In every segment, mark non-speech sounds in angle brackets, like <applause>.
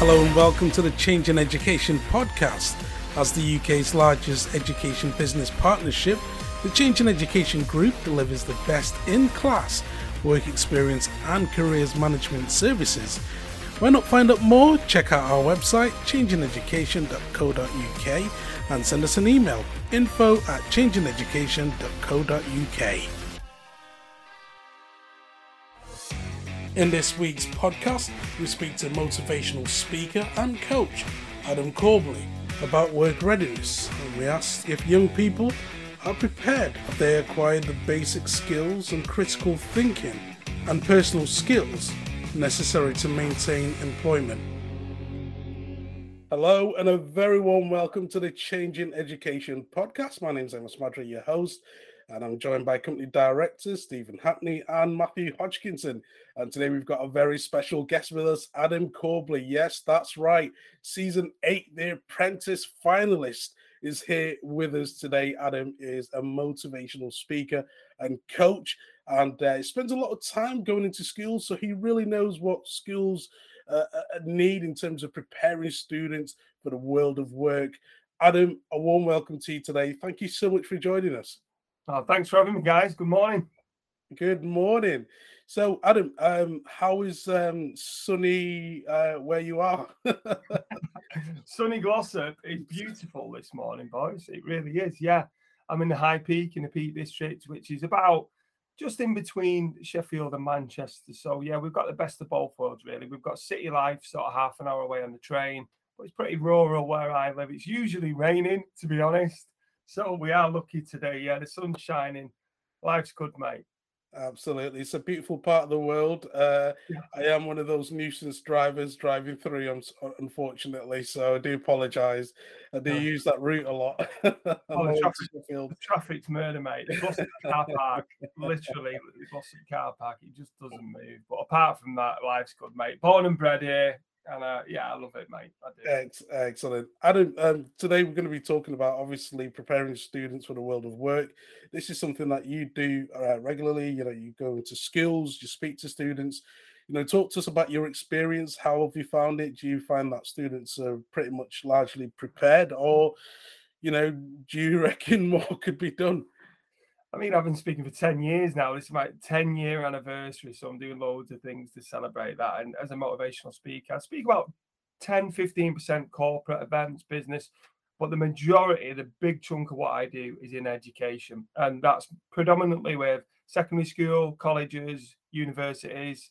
Hello and welcome to the Changing Education podcast. As the UK's largest education business partnership, the Changing Education Group delivers the best in class work experience and careers management services. Why not find out more? Check out our website, changingeducation.co.uk, and send us an email info at changingeducation.co.uk. In this week's podcast, we speak to motivational speaker and coach Adam Corbally about work readiness, and we ask if young people are prepared, have they acquired the basic skills and critical thinking and personal skills necessary to maintain employment. Hello, and a very warm welcome to the Changing Education podcast. My name is Amos Madra, your host, and I'm joined by company directors Stephen Hackney and Matthew Hodgkinson. And today we've got a very special guest with us, Adam Corbally. Yes, that's right. Season eight, The Apprentice finalist, is here with us today. Adam is a motivational speaker and coach, and uh, spends a lot of time going into schools, so he really knows what schools uh, uh need in terms of preparing students for the world of work. Adam, a warm welcome to you today. Thank you so much for joining us. Oh, thanks for having me, guys. Good morning. Good morning. So, Adam, um, how is um, sunny uh, where you are? <laughs> sunny Glossop is beautiful this morning, boys. It really is. Yeah, I'm in the High Peak in the Peak District, which is about just in between Sheffield and Manchester. So, yeah, we've got the best of both worlds, really. We've got city life, sort of half an hour away on the train, but it's pretty rural where I live. It's usually raining, to be honest. So we are lucky today. Yeah, the sun's shining. Life's good, mate. Absolutely. It's a beautiful part of the world. Uh, yeah. I am one of those nuisance drivers driving through, unfortunately. So I do apologise. I do yeah. use that route a lot. <laughs> oh, the, traffic, the traffic's murder, mate. The bus car park, literally, the bus car park, it just doesn't move. But apart from that, life's good, mate. Born and bred here. And uh, yeah, I love it, mate. Excellent. Adam, um, today we're going to be talking about obviously preparing students for the world of work. This is something that you do uh, regularly. You know, you go into schools, you speak to students. You know, talk to us about your experience. How have you found it? Do you find that students are pretty much largely prepared, or you know, do you <laughs> reckon more could be done? I mean, I've been speaking for 10 years now. This is my 10 year anniversary. So I'm doing loads of things to celebrate that. And as a motivational speaker, I speak about 10, 15% corporate events, business, but the majority, the big chunk of what I do is in education. And that's predominantly with secondary school, colleges, universities.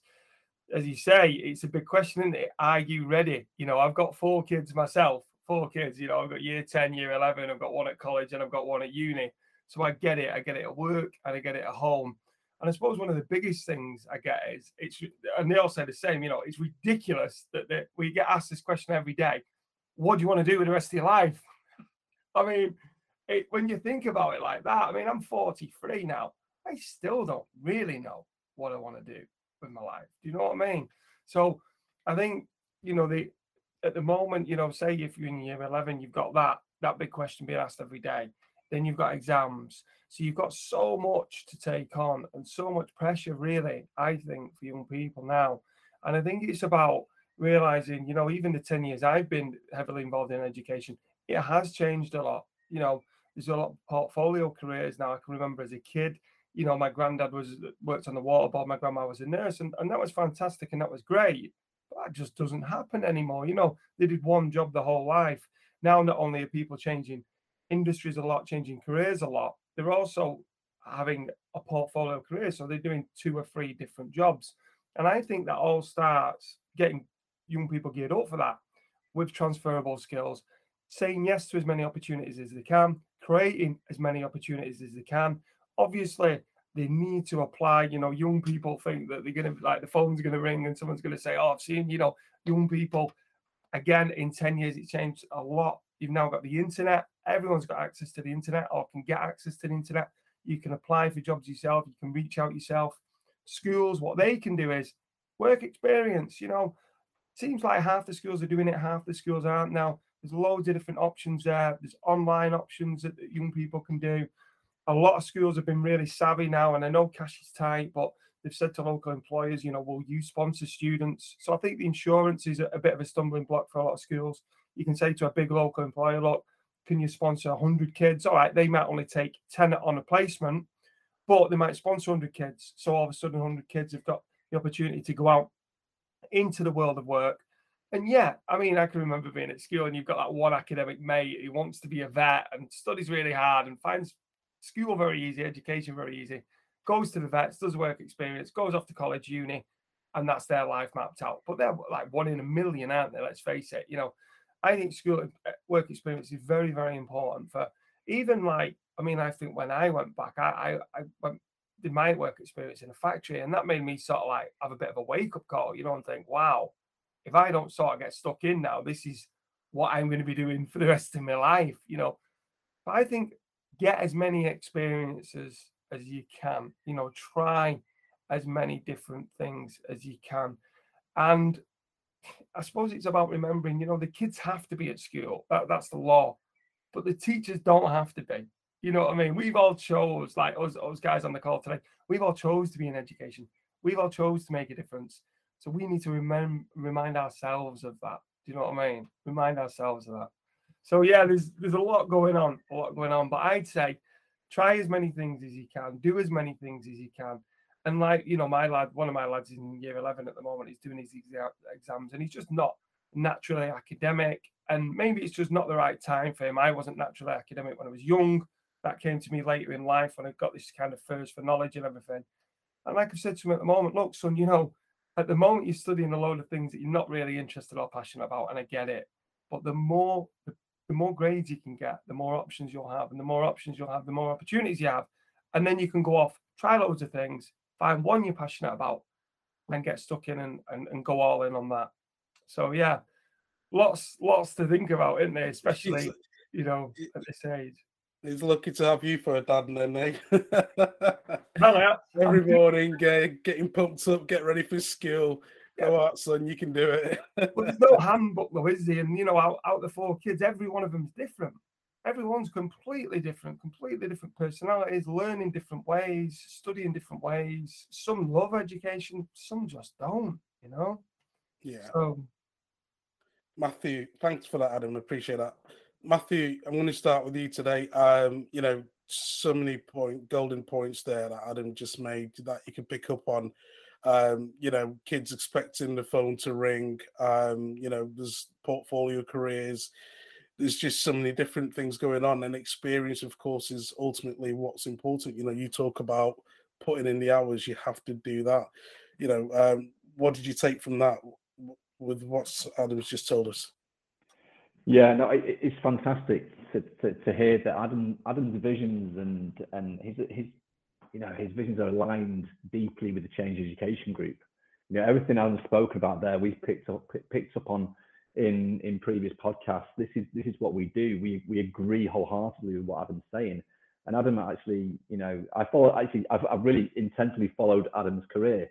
As you say, it's a big question? Are you ready? You know, I've got four kids myself, four kids. You know, I've got year 10, year 11, I've got one at college, and I've got one at uni so I get it. I get it at work and I get it at home. And I suppose one of the biggest things I get is it's, and they all say the same, you know, it's ridiculous that, that we get asked this question every day. What do you want to do with the rest of your life? <laughs> I mean, it, when you think about it like that, I mean, I'm 43 now. I still don't really know what I want to do with my life. Do you know what I mean? So I think, you know, the at the moment, you know, say if you're in year 11, you've got that that big question being asked every day. Then you've got exams. So you've got so much to take on and so much pressure, really, I think, for young people now. And I think it's about realizing, you know, even the 10 years I've been heavily involved in education, it has changed a lot. You know, there's a lot of portfolio careers now. I can remember as a kid, you know, my granddad was worked on the water board, my grandma was a nurse, and, and that was fantastic and that was great. But that just doesn't happen anymore. You know, they did one job the whole life. Now, not only are people changing industries a lot, changing careers a lot, they're also having a portfolio of careers. So they're doing two or three different jobs. And I think that all starts getting young people geared up for that with transferable skills, saying yes to as many opportunities as they can, creating as many opportunities as they can. Obviously, they need to apply. You know, young people think that they're going to, like, the phone's going to ring and someone's going to say, Oh, I've seen, you know, young people. Again, in 10 years, it changed a lot. You've now got the internet. Everyone's got access to the internet or can get access to the internet. You can apply for jobs yourself. You can reach out yourself. Schools, what they can do is work experience. You know, seems like half the schools are doing it, half the schools aren't now. There's loads of different options there. There's online options that young people can do. A lot of schools have been really savvy now, and I know cash is tight, but they've said to local employers, you know, will you sponsor students? So I think the insurance is a, a bit of a stumbling block for a lot of schools. You can say to a big local employer, look, can you sponsor 100 kids? All right, they might only take 10 on a placement, but they might sponsor 100 kids. So all of a sudden, 100 kids have got the opportunity to go out into the world of work. And yeah, I mean, I can remember being at school and you've got that one academic mate who wants to be a vet and studies really hard and finds school very easy, education very easy, goes to the vets, does work experience, goes off to college, uni, and that's their life mapped out. But they're like one in a million, aren't they? Let's face it. You know, I think school work experience is very, very important for even like, I mean, I think when I went back, I, I, I went, did my work experience in a factory, and that made me sort of like have a bit of a wake up call, you know, and think, wow, if I don't sort of get stuck in now, this is what I'm going to be doing for the rest of my life, you know. But I think get as many experiences as you can, you know, try as many different things as you can. And I suppose it's about remembering, you know, the kids have to be at school. That, that's the law. But the teachers don't have to be. You know what I mean? We've all chose, like us, us guys on the call today, we've all chose to be in education. We've all chose to make a difference. So we need to remember remind ourselves of that. Do you know what I mean? Remind ourselves of that. So yeah, there's there's a lot going on, a lot going on. But I'd say try as many things as you can, do as many things as you can. And like you know, my lad, one of my lads in year eleven at the moment, he's doing his exams, and he's just not naturally academic. And maybe it's just not the right time for him. I wasn't naturally academic when I was young. That came to me later in life when I got this kind of thirst for knowledge and everything. And like I've said to him at the moment, look, son, you know, at the moment you're studying a load of things that you're not really interested or passionate about, and I get it. But the more the, the more grades you can get, the more options you'll have, and the more options you'll have, the more opportunities you have, and then you can go off, try loads of things, find one you're passionate about, and get stuck in and, and, and go all in on that. So yeah, lots lots to think about, isn't there? <laughs> Especially you know at this age. He's lucky to have you for a dad, and then, eh? <laughs> <laughs> Every morning, uh, getting pumped up, get ready for school. Yeah. Go out, son, you can do it. but there's no handbook, though, is there? And, you know, out, out the four kids, every one of them's different. Everyone's completely different, completely different personalities, learning different ways, studying different ways. Some love education, some just don't, you know? Yeah. So, Matthew, thanks for that, Adam. Appreciate that. Matthew, I'm going to start with you today. Um, you know, so many point golden points there that Adam just made that you can pick up on. Um, you know, kids expecting the phone to ring. Um, you know, there's portfolio careers. There's just so many different things going on, and experience, of course, is ultimately what's important. You know, you talk about putting in the hours. You have to do that. You know, um, what did you take from that with what Adam's just told us? Yeah, no, it, it's fantastic to, to, to, hear that Adam Adam's visions and and his his you know his visions are aligned deeply with the Change Education Group. You know, everything Adam spoke about there, we've picked up picked up on in in previous podcasts. This is this is what we do. We we agree wholeheartedly with what Adam's saying. And Adam actually, you know, I follow actually I've, I've really intensely followed Adam's career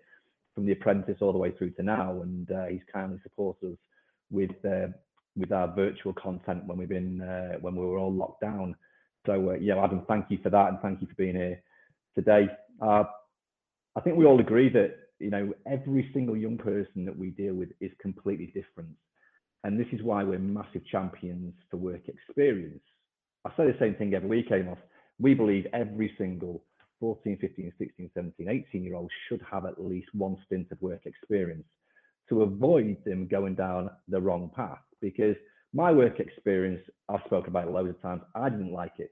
from the apprentice all the way through to now, and uh, he's kindly supported us with uh, with our virtual content when we've been uh, when we were all locked down. So uh, yeah, Adam, thank you for that, and thank you for being here today. Uh, I think we all agree that you know every single young person that we deal with is completely different, and this is why we're massive champions for work experience. I say the same thing every week, Amos. We believe every single 14, 15, 16, 17, 18 year old should have at least one stint of work experience to avoid them going down the wrong path because my work experience, I've spoken about it loads of times, I didn't like it.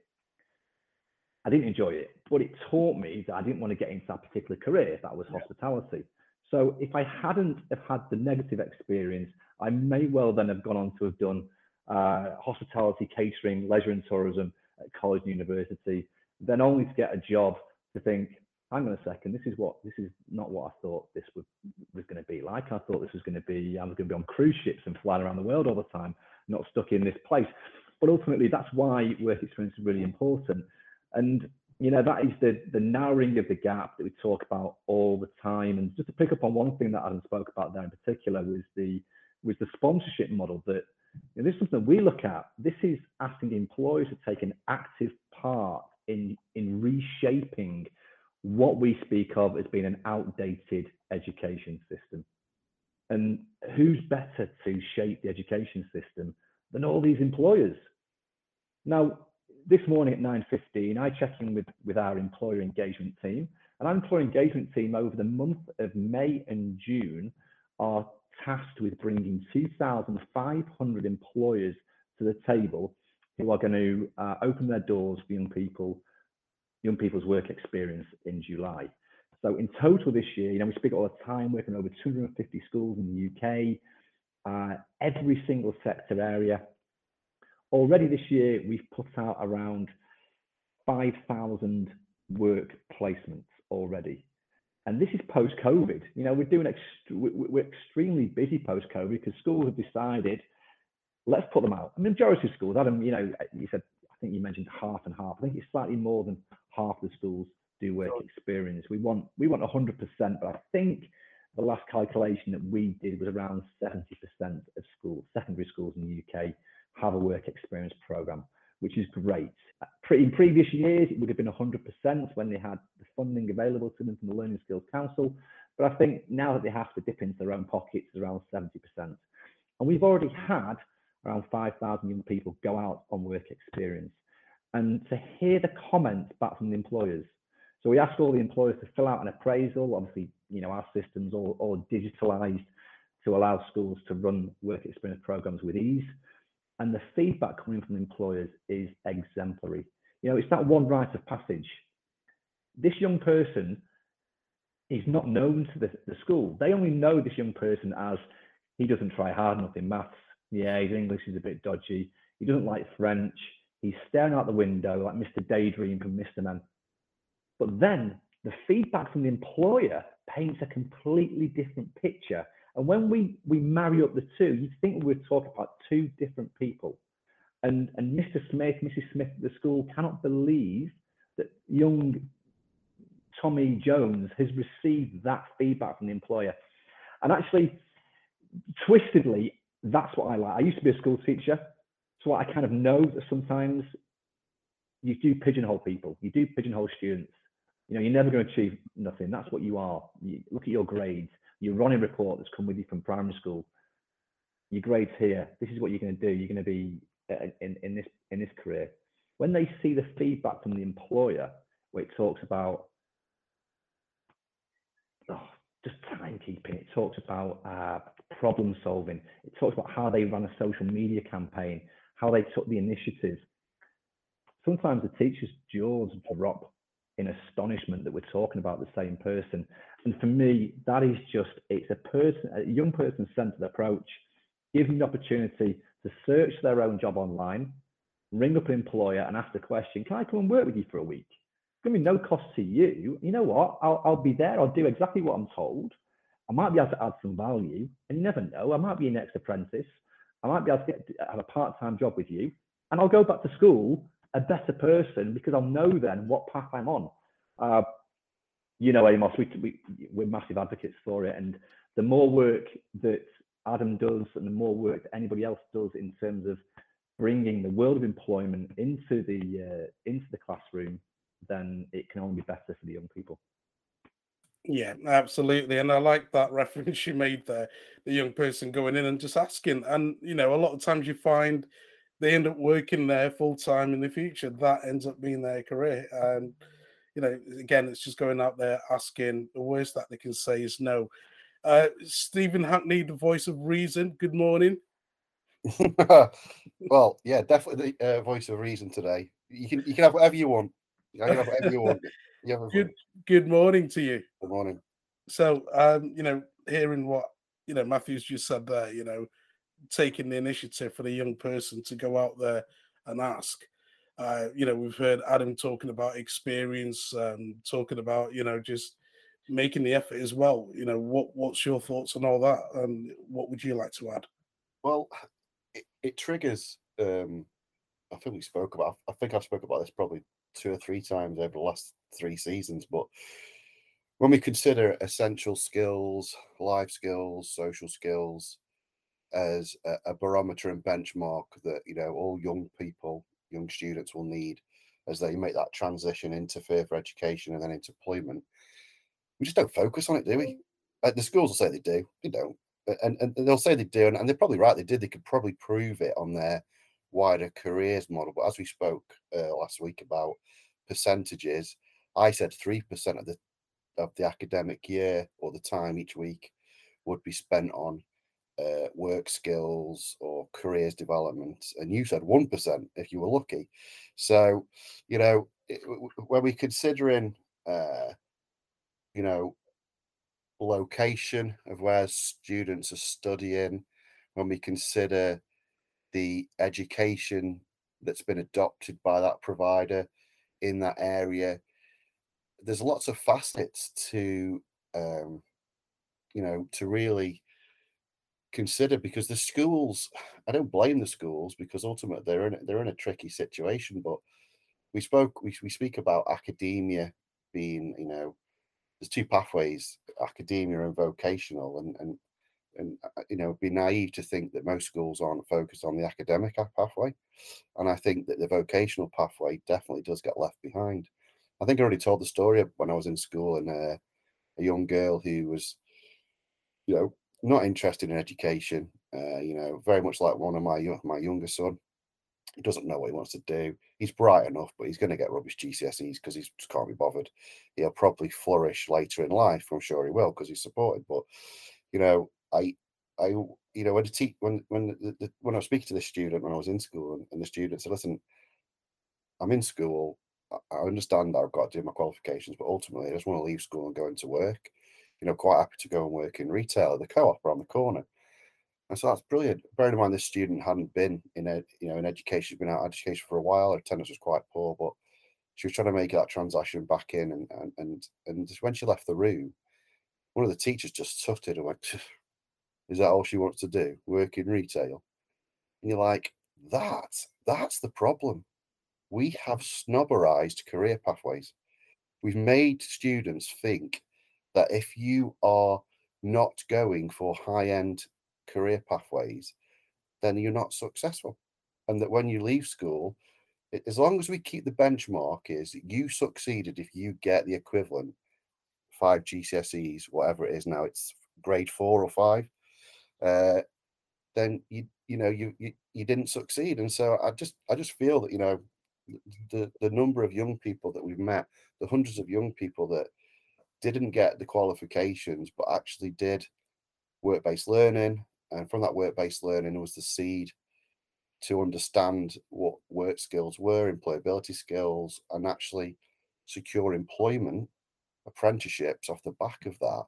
I didn't enjoy it, but it taught me that I didn't want to get into that particular career, if that was hospitality. So if I hadn't have had the negative experience, I may well then have gone on to have done uh, hospitality, catering, leisure and tourism at college and university, then only to get a job to think, hang on a second, this is what this is not what I thought this was was going to be like. I thought this was going to be I was going to be on cruise ships and flying around the world all the time, not stuck in this place. But ultimately, that's why work experience is really important. And you know that is the the narrowing of the gap that we talk about all the time. And just to pick up on one thing that Adam spoke about there in particular was the was the sponsorship model that you know, this is something we look at. This is asking employers to take an active part in in reshaping what we speak of as being an outdated education system. And who's better to shape the education system than all these employers? Now, this morning at 9.15, I checked in with, with our employer engagement team. And our employer engagement team over the month of May and June are tasked with bringing 2,500 employers to the table who are going to uh, open their doors for young people, young people's work experience in July. So in total this year, you know, we speak all the time, working over 250 schools in the UK, uh, every single sector area. Already this year, we've put out around 5,000 work placements already. And this is post-COVID. You know, we're doing ext we're extremely busy post-COVID because schools have decided, let's put them out. I mean, majority of schools, Adam, you know, you said, I think you mentioned half and half. I think it's slightly more than half the schools do work experience. We want we want 100%, but I think the last calculation that we did was around 70% of schools, secondary schools in the UK, have a work experience program, which is great. In previous years, it would have been 100% when they had the funding available to them from the Learning Skills Council. But I think now that they have to dip into their own pockets, it's around 70%. And we've already had around 5,000 young people go out on work experience. And to hear the comments back from the employers, so we asked all the employers to fill out an appraisal. Obviously, you know, our systems all, all digitalized to allow schools to run work experience programs with ease. And the feedback coming from employers is exemplary. You know, it's that one rite of passage. This young person is not known to the, the school. They only know this young person as he doesn't try hard enough in maths. Yeah, his English is a bit dodgy. He doesn't like French. He's staring out the window like Mr. Daydream from Mr. Man. But then the feedback from the employer paints a completely different picture. And when we, we marry up the two, you'd think we're talking about two different people. And, and Mr. Smith, Mrs. Smith at the school cannot believe that young Tommy Jones has received that feedback from the employer. And actually, twistedly, that's what I like. I used to be a school teacher, so I kind of know that sometimes you do pigeonhole people, you do pigeonhole students. You know, you're never going to achieve nothing. That's what you are. You look at your grades, your running report that's come with you from primary school. Your grades here. This is what you're going to do. You're going to be uh, in, in this in this career. When they see the feedback from the employer, where it talks about oh, just timekeeping, it talks about uh, problem solving, it talks about how they ran a social media campaign, how they took the initiative. Sometimes the teacher's jaws drop in astonishment that we're talking about the same person. And for me, that is just, it's a person, a young person centered approach, gives them the opportunity to search their own job online, ring up an employer and ask the question, can I come and work with you for a week? It's to be no cost to you. You know what? I'll, I'll be there. I'll do exactly what I'm told. I might be able to add some value. And you never know. I might be your next apprentice. I might be able to get, have a part-time job with you. And I'll go back to school a better person because I'll know then what path I'm on. Uh, you know, Amos, we, we, we're massive advocates for it. And the more work that Adam does and the more work that anybody else does in terms of bringing the world of employment into the uh, into the classroom, then it can only be better for the young people. Yeah, absolutely. And I like that <laughs> reference you made there, the young person going in and just asking. And, you know, a lot of times you find they end up working there full time in the future. That ends up being their career. And you know, again, it's just going out there asking. The worst that they can say is no. Uh, Stephen Hackney, the voice of reason. Good morning. <laughs> well, yeah, definitely the uh, voice of reason today. You can you can have whatever you want. You can have whatever you want. You have good good morning to you. Good morning. So, um, you know, hearing what you know Matthews just said there, you know, taking the initiative for the young person to go out there and ask. Uh, you know, we've heard Adam talking about experience, um, talking about you know just making the effort as well. You know, what what's your thoughts on all that, and what would you like to add? Well, it, it triggers. Um, I think we spoke about. I think I've spoke about this probably two or three times over the last three seasons, but when we consider essential skills, life skills, social skills, as a, a, barometer and benchmark that you know all young people, young students will need as they make that transition into further education and then into employment. We just don't focus on it, do we? Uh, the schools will say they do, they don't, and, and they'll say they do, and, and they're probably right. They did. They could probably prove it on their wider careers model. But as we spoke uh, last week about percentages, I said three percent of the of the academic year or the time each week would be spent on uh, work skills or careers development, and you said one percent if you were lucky. So, you know, it, when we're considering, uh, you know, location of where students are studying, when we consider the education that's been adopted by that provider in that area, there's lots of facets to, um, you know, to really consider because the schools <sighs> i don't blame the schools because ultimately they're in they're in a tricky situation but we spoke we, we speak about academia being you know there's two pathways academia and vocational and and and uh, you know be naive to think that most schools aren't focused on the academic pathway and i think that the vocational pathway definitely does get left behind. I think i already told the story when i was in school and uh, a young girl who was you know not interested in education. Uh, you know, very much like one of my my younger son. He doesn't know what he wants to do. He's bright enough, but he's going to get rubbish GCSEs because he just can't be bothered. He'll probably flourish later in life. I'm sure he will because he's supported. But you know, I, I, you know, when the te- when when the, the, when I was speaking to the student when I was in school, and, and the student said, "Listen, I'm in school. I understand that I've got to do my qualifications, but ultimately, I just want to leave school and go into work." You know, quite happy to go and work in retail at the co-op around the corner. And so that's brilliant. Bearing in mind this student hadn't been in a you know in education, been out of education for a while. Her attendance was quite poor, but she was trying to make that transition back in. And and and and when she left the room, one of the teachers just tutted and went, "Is that all she wants to do? Work in retail?" And you're like, "That that's the problem. We have snobberized career pathways. We've made students think that if you are not going for high end career pathways, then you're not successful. And that when you leave school, as long as we keep the benchmark is you succeeded if you get the equivalent five GCSEs, whatever it is now, it's grade four or five, uh, then you you know you, you you didn't succeed. And so I just I just feel that you know the the number of young people that we've met, the hundreds of young people that didn't get the qualifications, but actually did work based learning. And from that work based learning was the seed to understand what work skills were, employability skills, and actually secure employment, apprenticeships off the back of that.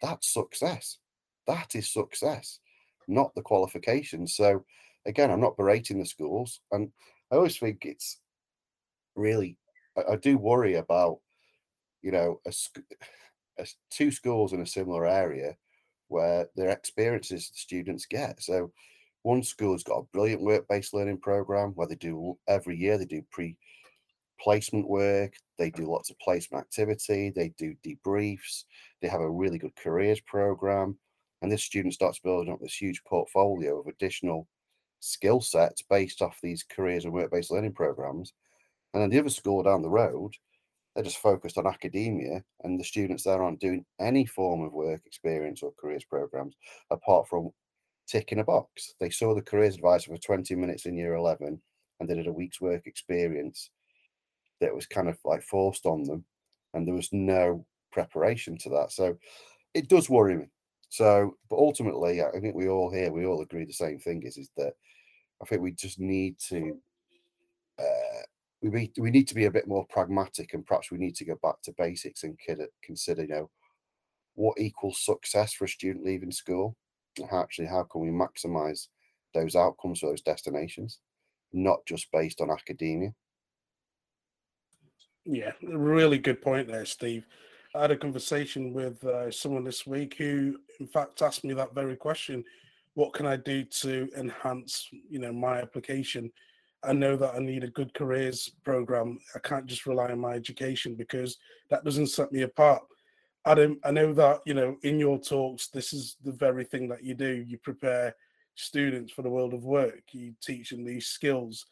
That's success. That is success, not the qualifications. So, again, I'm not berating the schools. And I always think it's really, I, I do worry about you know, a, a, two schools in a similar area where their experiences the students get. So one school's got a brilliant work-based learning program where they do every year they do pre placement work, they do lots of placement activity, they do debriefs, they have a really good careers program, and this student starts building up this huge portfolio of additional skill sets based off these careers and work-based learning programs. And then the other school down the road they're just focused on academia, and the students there aren't doing any form of work experience or careers programs apart from ticking a box. They saw the careers advisor for 20 minutes in year 11 and they did a week's work experience that was kind of like forced on them, and there was no preparation to that. So it does worry me. So, but ultimately, I think we all here, we all agree the same thing is, is that I think we just need to uh, we need, we need to be a bit more pragmatic and perhaps we need to go back to basics and consider, you know, what equals success for a student leaving school? Actually, how can we maximize those outcomes for those destinations, not just based on academia? Yeah, really good point there, Steve. I had a conversation with uh, someone this week who, in fact, asked me that very question: What can I do to enhance, you know, my application? I know that I need a good careers program. I can't just rely on my education because that doesn't set me apart. Adam, I know that you know in your talks, this is the very thing that you do. You prepare students for the world of work. You teach them these skills.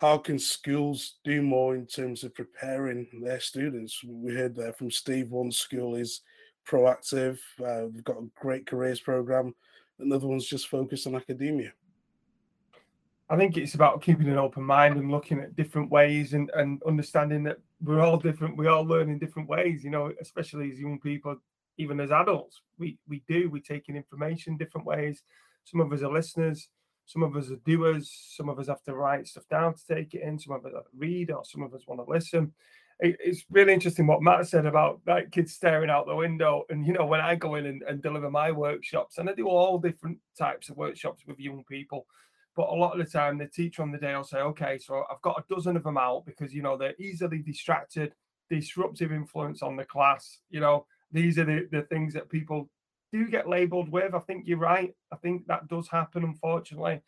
how can schools do more in terms of preparing their students? We heard there from Steve, one school is proactive, uh, they've got a great careers program, another one's just focused on academia. I think it's about keeping an open mind and looking at different ways and, and understanding that we're all different. We all learn in different ways, you know, especially as young people, even as adults. We we do, we take in information different ways. Some of us are listeners, some of us are doers, some of us have to write stuff down to take it in, some of us read, or some of us want to listen. It, it's really interesting what Matt said about like kids staring out the window. And you know, when I go in and, and deliver my workshops, and I do all different types of workshops with young people but a lot of the time, the teacher on the day will say, okay, so I've got a dozen of them out because, you know, they're easily distracted, disruptive influence on the class. You know, these are the, the things that people do get labeled with. I think you're right. I think that does happen, unfortunately.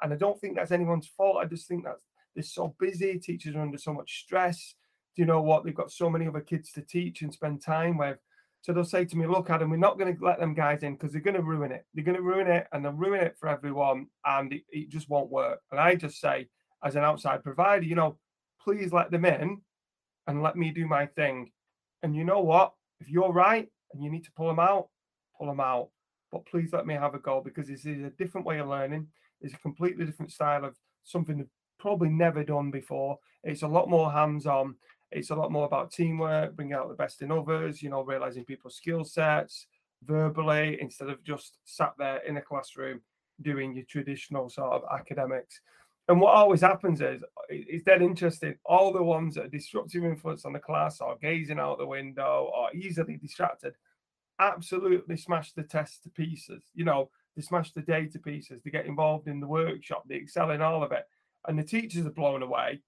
And I don't think that's anyone's fault. I just think that they're so busy. Teachers are under so much stress. Do you know what? They've got so many other kids to teach and spend time with. So they'll say to me, look, Adam, we're not going to let them guys in because they're going to ruin it. They're going to ruin it and they'll ruin it for everyone and it, it, just won't work. And I just say, as an outside provider, you know, please let them in and let me do my thing. And you know what? If you're right and you need to pull them out, pull them out. But please let me have a go because this is a different way of learning. It's a completely different style of something they've probably never done before. It's a lot more hands on it's a lot more about teamwork, bringing out the best in others, you know, realizing people's skill sets verbally instead of just sat there in a classroom doing your traditional sort of academics. And what always happens is it's dead interesting. All the ones that are disruptive influence on the class or gazing out the window or easily distracted absolutely smash the test to pieces. You know, they smash the day to pieces. They get involved in the workshop, they excel in all of it. And the teachers are blown away.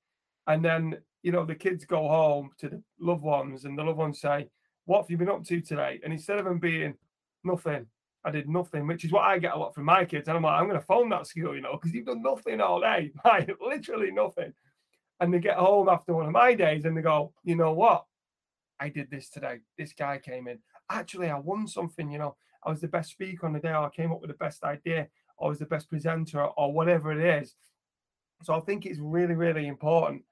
And then you know, the kids go home to the loved ones and the loved ones say, What have you been up to today? And instead of them being nothing, I did nothing, which is what I get a lot from my kids. And I'm like, I'm going to phone that school, you know, because you've done nothing all day, <laughs> like literally nothing. And they get home after one of my days and they go, You know what? I did this today. This guy came in. Actually, I won something, you know, I was the best speaker on the day, or I came up with the best idea, or I was the best presenter, or whatever it is. So I think it's really, really important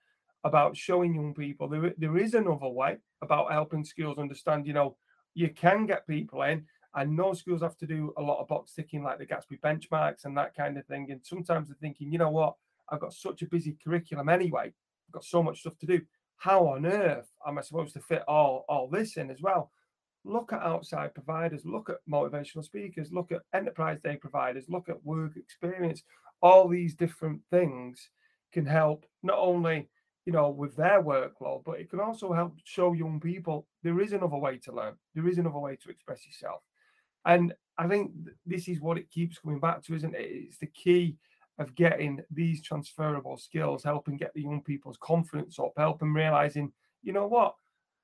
about showing young people there, there is another way about helping schools understand, you know, you can get people in. and no schools have to do a lot of box ticking like the Gatsby benchmarks and that kind of thing. And sometimes they're thinking, you know what, I've got such a busy curriculum anyway, I've got so much stuff to do. How on earth am I supposed to fit all, all this in as well? Look at outside providers, look at motivational speakers, look at enterprise day providers, look at work experience. All these different things can help not only you know, with their workload, but it can also help show young people there is another way to learn, there is another way to express yourself. And I think this is what it keeps coming back to, isn't it? It's the key of getting these transferable skills, helping get the young people's confidence up, help them realizing, you know what,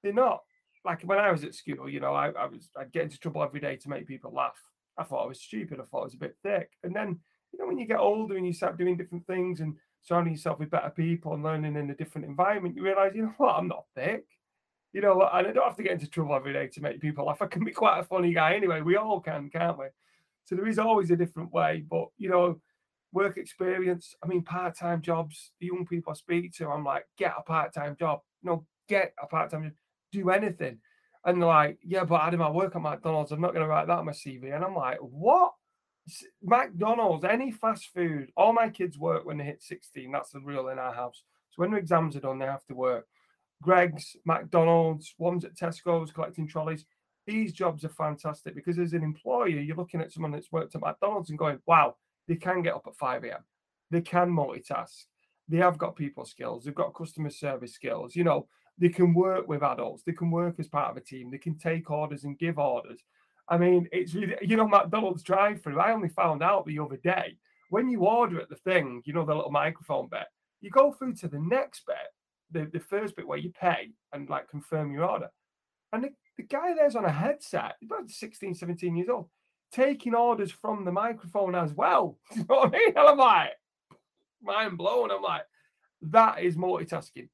they're not like when I was at school, you know, I, I was I'd get into trouble every day to make people laugh. I thought I was stupid, I thought I was a bit thick. And then, you know, when you get older and you start doing different things and surrounding yourself with better people and learning in a different environment, you realize, you know what, I'm not thick. You know, and I don't have to get into trouble every day to make people laugh. I can be quite a funny guy anyway. We all can, can't we? So there is always a different way. But, you know, work experience, I mean, part time jobs, the young people I speak to, I'm like, get a part time job. No, get a part time job. Do anything. And they're like, yeah, but Adam, I work at McDonald's. I'm not going to write that on my CV. And I'm like, what? McDonald's, any fast food, all my kids work when they hit 16. That's the rule in our house. So when the exams are done, they have to work. Greggs, McDonald's, ones at Tesco's collecting trolleys. These jobs are fantastic because as an employer, you're looking at someone that's worked at McDonald's and going, wow, they can get up at 5 a.m. They can multitask. They have got people skills. They've got customer service skills. You know, they can work with adults. They can work as part of a team. They can take orders and give orders. I mean, it's you know, McDonald's drive through. I only found out the other day when you order at the thing, you know, the little microphone bit, you go through to the next bit, the, the first bit where you pay and like confirm your order. And the, the guy there's on a headset, about 16, 17 years old, taking orders from the microphone as well. <laughs> you know what I mean? And I'm like, mind blown. I'm like, that is multitasking.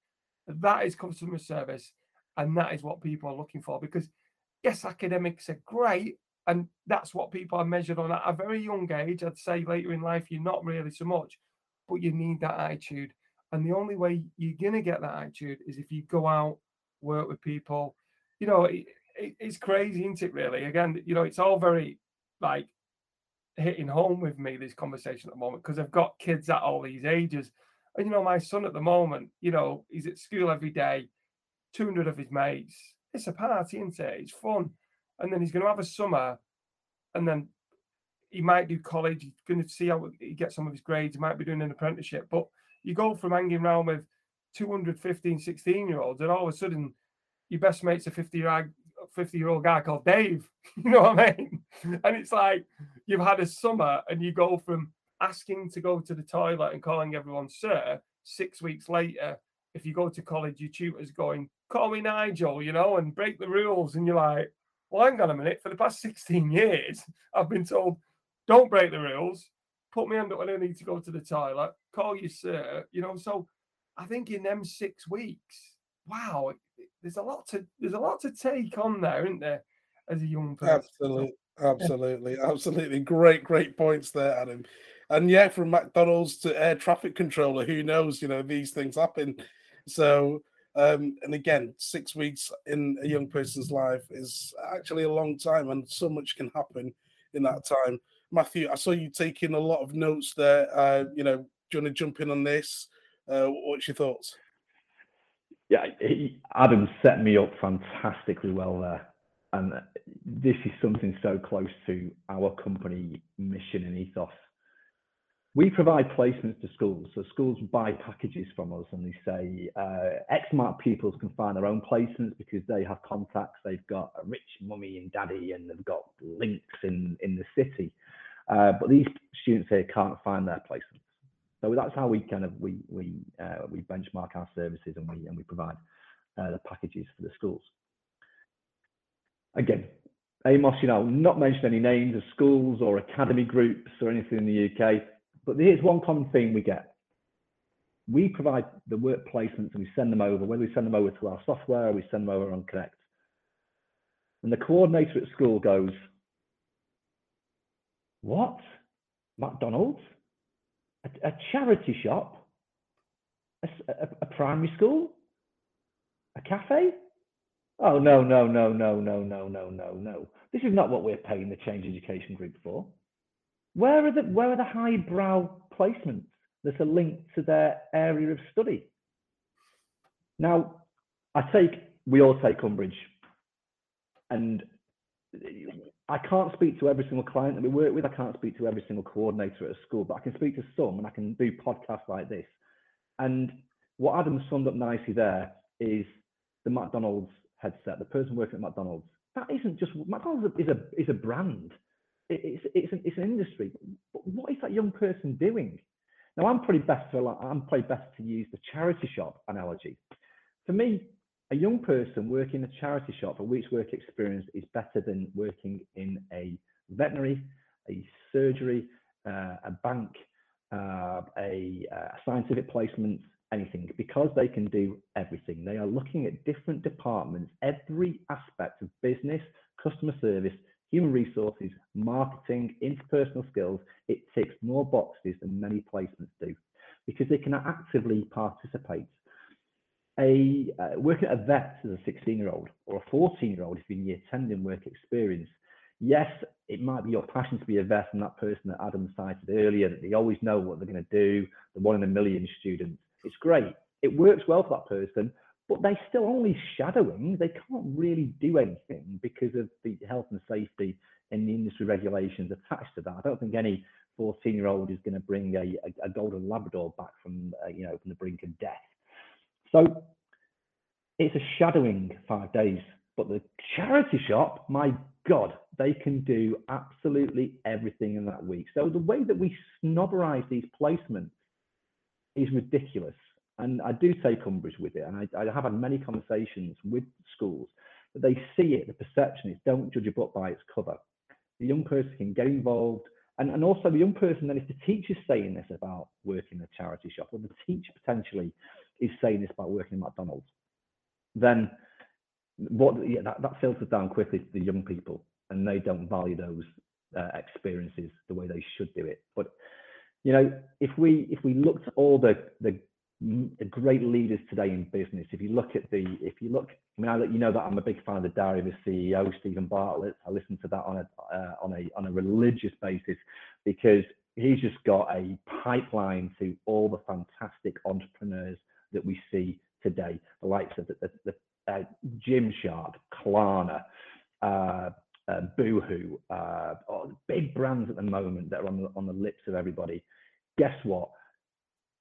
That is customer service. And that is what people are looking for because yes, academics are great. And that's what people are measured on at a very young age. I'd say later in life, you're not really so much, but you need that attitude. And the only way you're going to get that attitude is if you go out, work with people. You know, it, it, it's crazy, isn't it, really? Again, you know, it's all very like hitting home with me, this conversation at the moment, because I've got kids at all these ages. And, you know, my son at the moment, you know, he's at school every day, 200 of his mates. It's a party, isn't it? It's fun. And then he's going to have a summer and then he might do college. He's going to see how he gets some of his grades. He might be doing an apprenticeship. But you go from hanging around with 215, 16 year olds, and all of a sudden your best mate's a 50 year old 50 year old guy called Dave. <laughs> You know what I mean? And it's like you've had a summer and you go from asking to go to the toilet and calling everyone sir, six weeks later, if you go to college, your tutor's going, call me Nigel, you know, and break the rules. And you're like, well, hang on a minute. For the past <laughs> 16 years, I've been told, don't break the rules, put me under when I need to go to the toilet, call you sir, you know. So I think in them six weeks, wow, there's a lot to there's a lot to take on there, isn't there, as a young person? Absolutely, absolutely, absolutely. Great, great points there, Adam. And yeah, from McDonald's to air traffic controller, who knows? You know, these things happen. So, um, and again, six weeks in a young person's life is actually a long time, and so much can happen in that time. Matthew, I saw you taking a lot of notes there. Uh, you know, do you want to jump in on this? Uh, what's your thoughts? yeah, he, Adam set me up fantastically well there. And this is something so close to our company mission and ethos. We provide placements to schools. So schools buy packages from us and they say uh, X amount of pupils can find their own placements because they have contacts, they've got a rich mummy and daddy, and they've got links in, in the city. Uh, but these students here can't find their placements. So that's how we kind of we we uh, we benchmark our services and we and we provide uh, the packages for the schools. Again, Amos, you know, not mention any names of schools or academy groups or anything in the UK, but here's one common theme we get. We provide the work placements and we send them over, whether we send them over to our software or we send them over on Connect. And the coordinator at school goes, What? McDonald's? a, a charity shop, a, a, a primary school, a cafe. Oh no, no, no, no, no, no, no, no, no. This is not what we're paying the Change Education Group for. Where are the where are the highbrow placements that are linked to their area of study? Now, I take we all take umbrage, and I can't speak to every single client that we work with. I can't speak to every single coordinator at a school, but I can speak to some and I can do podcasts like this. And what Adam summed up nicely there is the McDonald's headset, the person working at McDonald's. That isn't just McDonald's is a is a brand. It's it's an, it's an industry. But what is that young person doing? Now I'm probably best to I'm probably best to use the charity shop analogy. For me, a young person working in a charity shop, a week's work experience is better than working in a veterinary, a surgery, uh, a bank, uh, a, a scientific placement, anything, because they can do everything. They are looking at different departments, every aspect of business, customer service, human resources, marketing, interpersonal skills. It ticks more boxes than many placements do because they can actively participate. A uh, working at a vet as a 16 year old or a 14 year old you're in year 10 in work experience. Yes it might be your passion to be a vet and that person that adam cited earlier that they always know what they're going to do the one in a million students. It's great. It works well for that person but they're still only shadowing they can't really do anything because of the health and safety and the industry regulations attached to that i don't think any 14 year old is going to bring a, a, a golden labrador back from uh, you know from the brink of death so it's a shadowing five days. But the charity shop, my God, they can do absolutely everything in that week. So the way that we snobberize these placements is ridiculous. And I do take umbrage with it. And I, I have had many conversations with schools that they see it, the perception is don't judge a book by its cover. The young person can get involved. And, and also the young person, then if the teacher's saying this about working in a charity shop, or the teacher potentially is saying this about working in McDonald's, then what yeah, that, that filters down quickly to the young people and they don't value those uh, experiences the way they should do it. But you know, if we if we looked at all the the great leaders today in business. If you look at the, if you look, I mean, I, you know that I'm a big fan of the Diary of a CEO, Steven Bartlett. I listen to that on a uh, on a on a religious basis because he's just got a pipeline to all the fantastic entrepreneurs that we see today, the likes of the, the, the uh, Gymshark, Klarna, uh, uh, Boohoo, uh, big brands at the moment that are on the, on the lips of everybody. Guess what?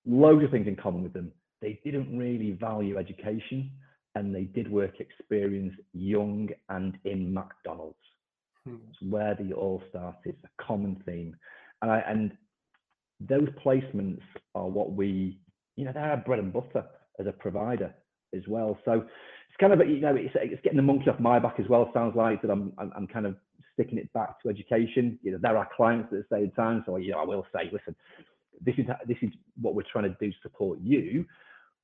Loads of things in common with them. They didn't really value education and they did work experience young and in McDonald's. Hmm. It's where they all started. It's a common theme. And, I, and those placements are what we, you know, they're our bread and butter as a provider as well. So it's kind of, you know, it's, it's getting the monkey off my back as well. Sounds like that I'm, I'm, I'm kind of sticking it back to education. You know, there are clients at the same time. So, you know, I will say, listen, this is, this is what we're trying to do to support you.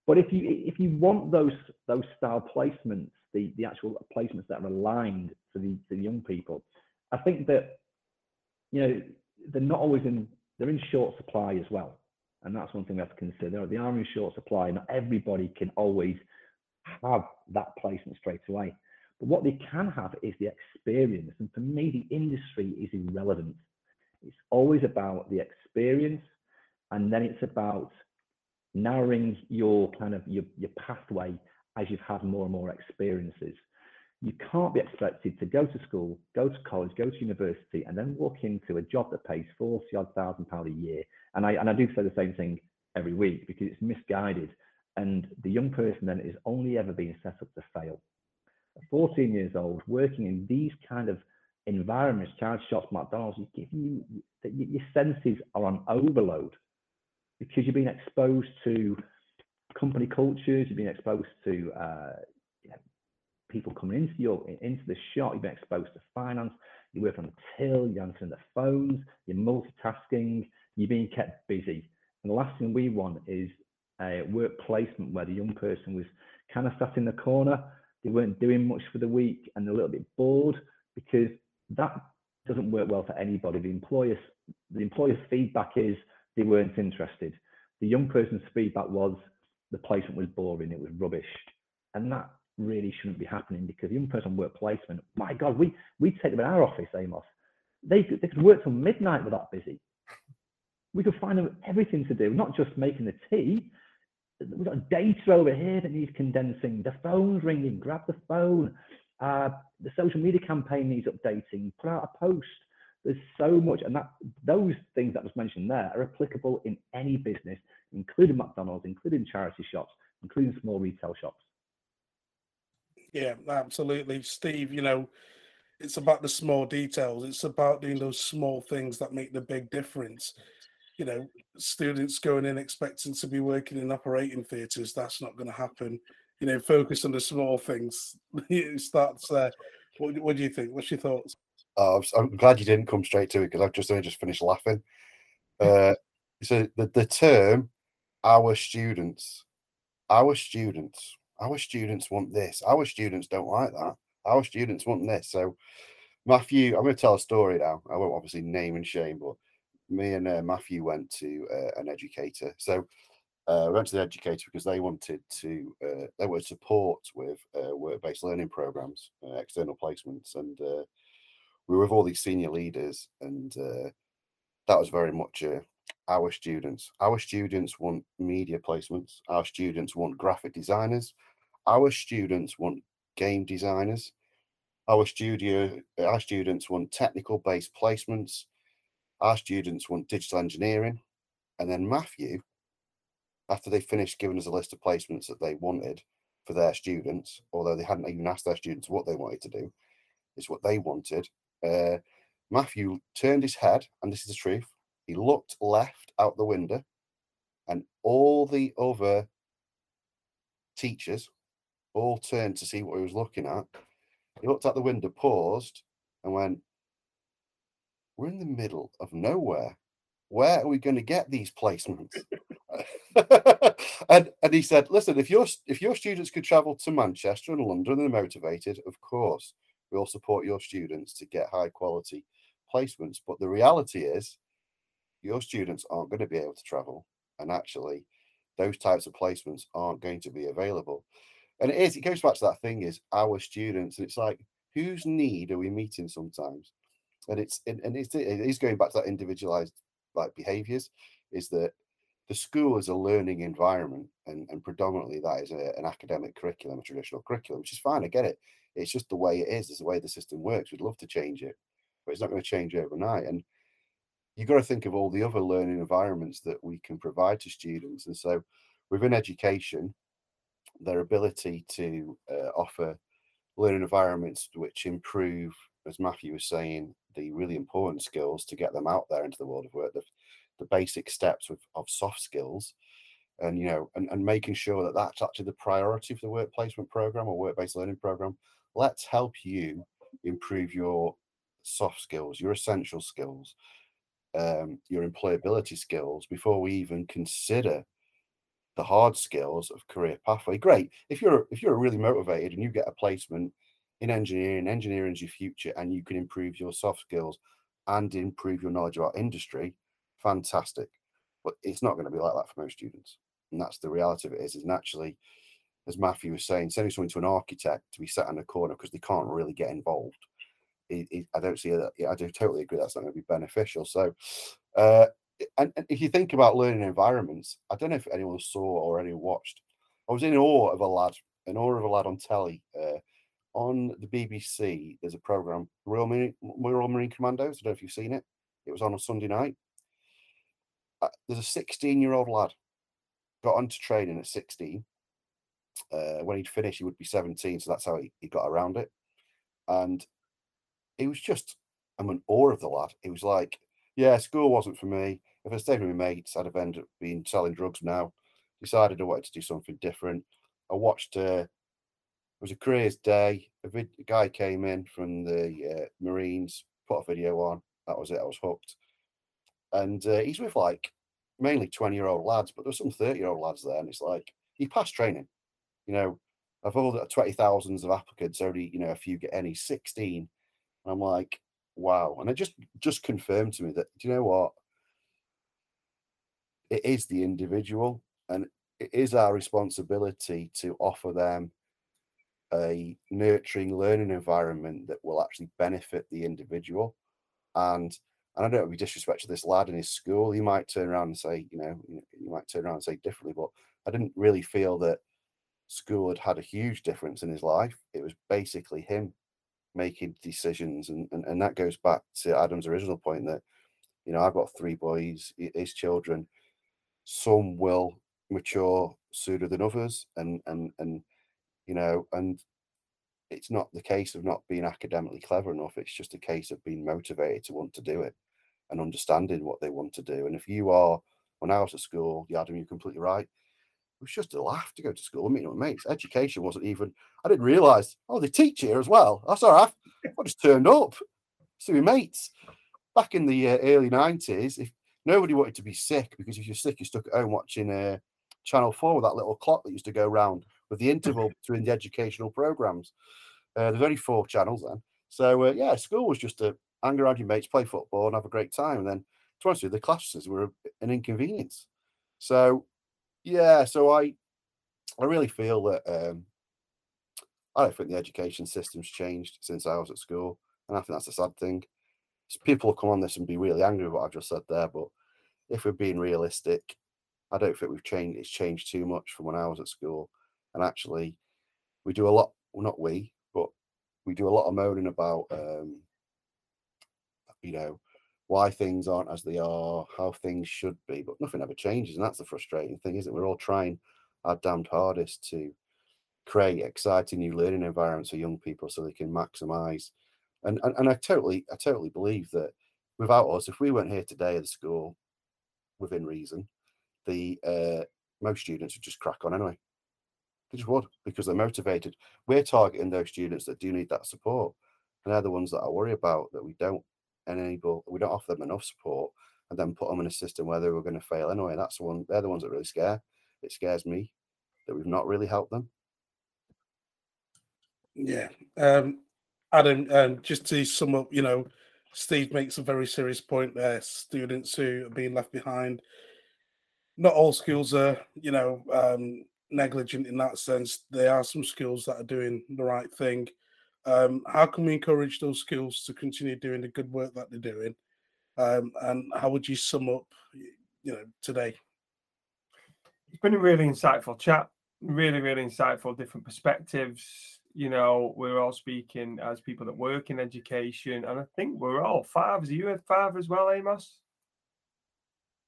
But if you, if you want those, those style placements, the, the actual placements that are aligned to the, to the young people, I think that, you know, they're not always in, they're in short supply as well. And that's one thing we have to consider. They are in short supply. Not everybody can always have that placement straight away. But what they can have is the experience. And for me, the industry is irrelevant. It's always about the experience, and then it's about narrowing your kind of your, your pathway as you've had more and more experiences. You can't be expected to go to school, go to college, go to university, and then walk into a job that pays forty odd thousand pound a year. And I and I do say the same thing every week because it's misguided. And the young person then is only ever being set up to fail. 14 years old, working in these kind of environments, charge shops, McDonald's, you give you that your senses are on overload because you've been exposed to company cultures, you've been exposed to uh, you know, people coming into your into the shop, you've been exposed to finance, you work on the till, you're answering the phones, you're multitasking, you're being kept busy. And the last thing we want is a work placement where the young person was kind of sat in the corner, they weren't doing much for the week and they're a little bit bored because that doesn't work well for anybody. The employer's the employer's feedback is they weren't interested. The young person's feedback was the placement was boring, it was rubbish. And that really shouldn't be happening because young person work placement, my God, we we take them in our office, Amos. They they could work till midnight with that busy. We could find them everything to do, not just making the tea we've got data over here that needs condensing. The phone's ringing, grab the phone. Uh, the social media campaign needs updating. Put out a post. There's so much, and that those things that was mentioned there are applicable in any business, including McDonald's, including charity shops, including small retail shops. Yeah, absolutely, Steve. You know, it's about the small details. It's about doing those small things that make the big difference you know, students going in expecting to be working in operating theatres. That's not going to happen. You know, focus on the small things. <laughs> it starts there. What, what, do you think? What's your thoughts? Oh, I'm glad you didn't come straight to it because I've just only just finished laughing. Uh, so the, the term our students, our students, our students want this. Our students don't like that. Our students want this. So Matthew, I'm going to tell a story now. I won't obviously name and shame, but me and uh, Matthew went to uh, an educator. So uh, we went to the educator because they wanted to uh, they were support with uh, work-based learning programs, uh, external placements, and uh, we were with all these senior leaders, and uh, that was very much uh, our students. Our students want media placements. Our students want graphic designers. Our students want game designers. Our studio, our students want technical based placements our students want digital engineering. And then Matthew, after they finished giving us a list of placements that they wanted for their students, although they hadn't even asked their students what they wanted to do, is what they wanted. Uh, Matthew turned his head, and this is the truth. He looked left out the window, and all the other teachers all turned to see what he was looking at. He looked out the window, paused, and went, we're in the middle of nowhere. Where are we going to get these placements? <laughs> and and he said, listen, if your if your students could travel to Manchester and London and they're motivated, of course, we'll support your students to get high quality placements. But the reality is, your students aren't going to be able to travel, and actually, those types of placements aren't going to be available. And it is, it goes back to that thing is our students, and it's like, whose need are we meeting sometimes? And it's and it's it is going back to that individualized like behaviors, is that the school is a learning environment, and, and predominantly that is a, an academic curriculum, a traditional curriculum, which is fine. I get it. It's just the way it is. It's the way the system works. We'd love to change it, but it's not going to change overnight. And you've got to think of all the other learning environments that we can provide to students. And so within education, their ability to uh, offer learning environments which improve, as Matthew was saying, the really important skills to get them out there into the world of work, the, the basic steps of, of soft skills, and you know, and, and making sure that that's actually the priority for the work placement program or work-based learning program. Let's help you improve your soft skills, your essential skills, um, your employability skills before we even consider the hard skills of career pathway. Great. If you're if you're really motivated and you get a placement in engineering, engineering is your future, and you can improve your soft skills and improve your knowledge about industry, fantastic. But it's not going to be like that for most students. And that's the reality of it is, is naturally, as Matthew was saying, sending someone to an architect to be sat in a corner because they can't really get involved it, it, I don't see that. I do totally agree that's not going to be beneficial. So, uh, and, and, if you think about learning environments, I don't know if anyone saw or anyone watched. I was in awe of a lad, in awe of a lad on telly. Uh, on the BBC, there's a program, Royal Marine, Royal Marine Commandos. I don't know if you've seen it. It was on a Sunday night. Uh, there's a 16 year old lad got onto training at 16. Uh, when he'd finished, he would be 17. So that's how he, he got around it. And he was just, I'm in awe of the lad. He was like, yeah, school wasn't for me. If I stayed with my mates, I'd have ended up being selling drugs now. Decided I wanted to do something different. I watched, uh, it was a careers day. A, vid- a guy came in from the uh, Marines, put a video on. That was it. I was hooked. And uh, he's with like mainly 20 year old lads, but there's some 30 year old lads there. And it's like, he passed training. You know, of all the 20 thousands of applicants, only, you know, a few get any 16 And I'm like, wow. And it just just confirmed to me that do you know what? It is the individual and it is our responsibility to offer them a nurturing learning environment that will actually benefit the individual. And and I don't want be disrespectful to this lad in his school. He might turn around and say, you know, you might turn around and say differently, but I didn't really feel that school had had a huge difference in his life. It was basically him making decisions and, and and that goes back to adam's original point that you know i've got three boys his children some will mature sooner than others and and and you know and it's not the case of not being academically clever enough it's just a case of being motivated to want to do it and understanding what they want to do and if you are when i was at school adam you're completely right was just a laugh to go to school. I mean, mates, education wasn't even. I didn't realise. Oh, they teach here as well. That's all right. <laughs> I just turned up. So my mates back in the uh, early nineties, if nobody wanted to be sick because if you're sick, you're stuck at home watching uh, Channel Four with that little clock that used to go round with the interval <laughs> between the educational programs. Uh, there's only four channels then. So uh, yeah, school was just to hang around your mates, play football, and have a great time. And then, to be honest with you, the classes were an inconvenience. So yeah, so I I really feel that um, I don't think the education system's changed since I was at school, and I think that's a sad thing. People will come on this and be really angry with what I've just said there, but if we're being realistic, I don't think we've changed. It's changed too much from when I was at school, and actually, we do a lot. Well, not we, but we do a lot of moaning about, um, you know, why things aren't as they are, how things should be, but nothing ever changes. And that's the frustrating thing, isn't it? We're all trying our damned hardest to create exciting new learning environments for young people so they can maximize. And, and, and I totally, I totally believe that without us, if we weren't here today at the school within reason, the uh, most students would just crack on anyway. They just would because they're motivated. We're targeting those students that do need that support. And they're the ones that I worry about that we don't enable we don't offer them enough support and then put them in a system where they were going to fail anyway. That's the one they're the ones that really scare. It scares me that we've not really helped them. Yeah. Um Adam, um, just to sum up, you know, Steve makes a very serious point there. Students who are being left behind. not all schools are, you know, um, negligent in that sense. There are some schools that are doing the right thing. Um, how can we encourage those schools to continue doing the good work that they're doing? Um, and how would you sum up, you know, today? It's been a really insightful chat. Really, really insightful, different perspectives. You know, we're all speaking as people that work in education, and I think we're all fathers. Are you a father as well, Amos?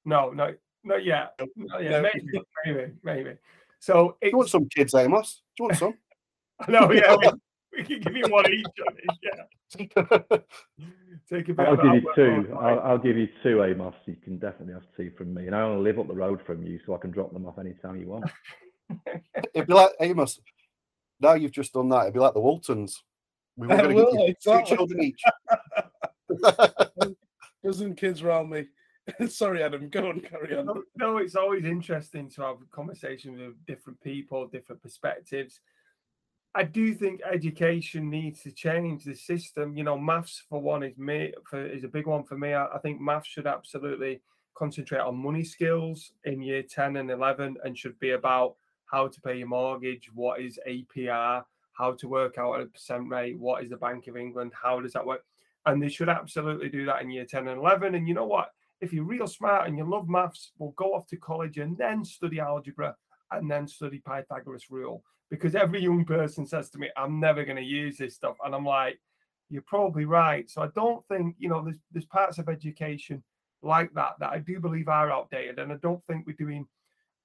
No, no, not yet. Not yet. No. Maybe, <laughs> maybe, maybe. So, do you want some kids, Amos? Do you want some? <laughs> Know, yeah. <laughs> We, we can give you one each. Yeah. <laughs> Take a bit. I'll give you two. I'll, I'll, give you two, Amos. You can definitely have two from me, and I only live up the road from you, so I can drop them off anytime you want. <laughs> It'd be like Amos. Now you've just done that. It'd be like the Waltons. We were going to give exactly. two children each. <laughs> Dozen kids around me. Sorry, Adam. Go on, carry on. No, no, it's always interesting to have conversations with different people, different perspectives. I do think education needs to change the system. You know, maths for one is me for is a big one for me. I, I think maths should absolutely concentrate on money skills in year 10 and 11 and should be about how to pay your mortgage, what is APR, how to work out a percent rate, what is the Bank of England, how does that work? And they should absolutely do that in year 10 and 11. And you know what? If you're real smart and you love maths, we'll go off to college and then study algebra and then study Pythagoras rule because every young person says to me, I'm never going to use this stuff. And I'm like, you're probably right. So I don't think, you know, there's, there's parts of education like that that I do believe are outdated. And I don't think we're doing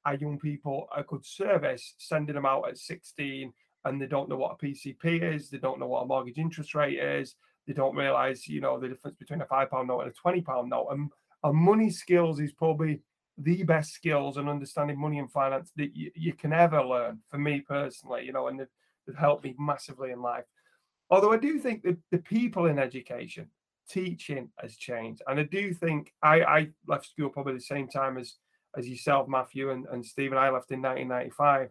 our young people a good service sending them out at 16 and they don't know what a PCP is, they don't know what a mortgage interest rate is, they don't realize, you know, the difference between a five pound note and a 20 pound note. And, and money skills is probably the best skills and understanding money and finance that you, you can ever learn for me personally, you know, and they've, they've helped me massively in life. Although I do think that the people in education, teaching has changed. And I do think I, I left school probably the same time as as yourself, Matthew, and, and Steve and I left in 1995.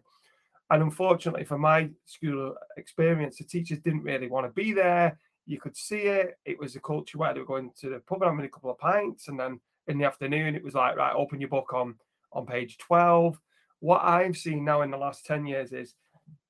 And unfortunately for my school experience, the teachers didn't really want to be there. You could see it. It was a culture where they were going to the pub having a couple of pints and then in the afternoon, it was like, right, open your book on on page 12. What I've seen now in the last 10 years is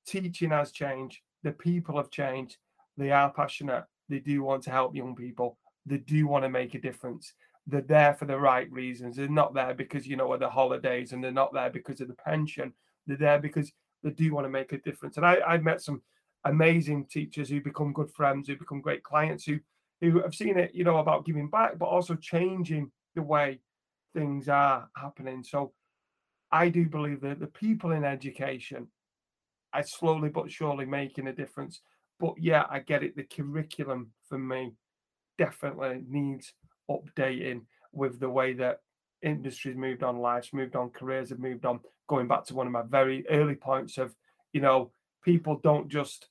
teaching has changed. The people have changed. They are passionate. They do want to help young people. They do want to make a difference. They're there for the right reasons. They're not there because, you know, of the holidays and they're not there because of the pension. They're there because they do want to make a difference. And I, I've met some amazing teachers who become good friends, who become great clients, who who have seen it, you know, about giving back, but also changing the way things are happening. So I do believe that the people in education are slowly but surely making a difference. But yeah, I get it. The curriculum for me definitely needs updating with the way that industry's moved on, life's moved on, careers have moved on. Going back to one of my very early points of, you know, people don't just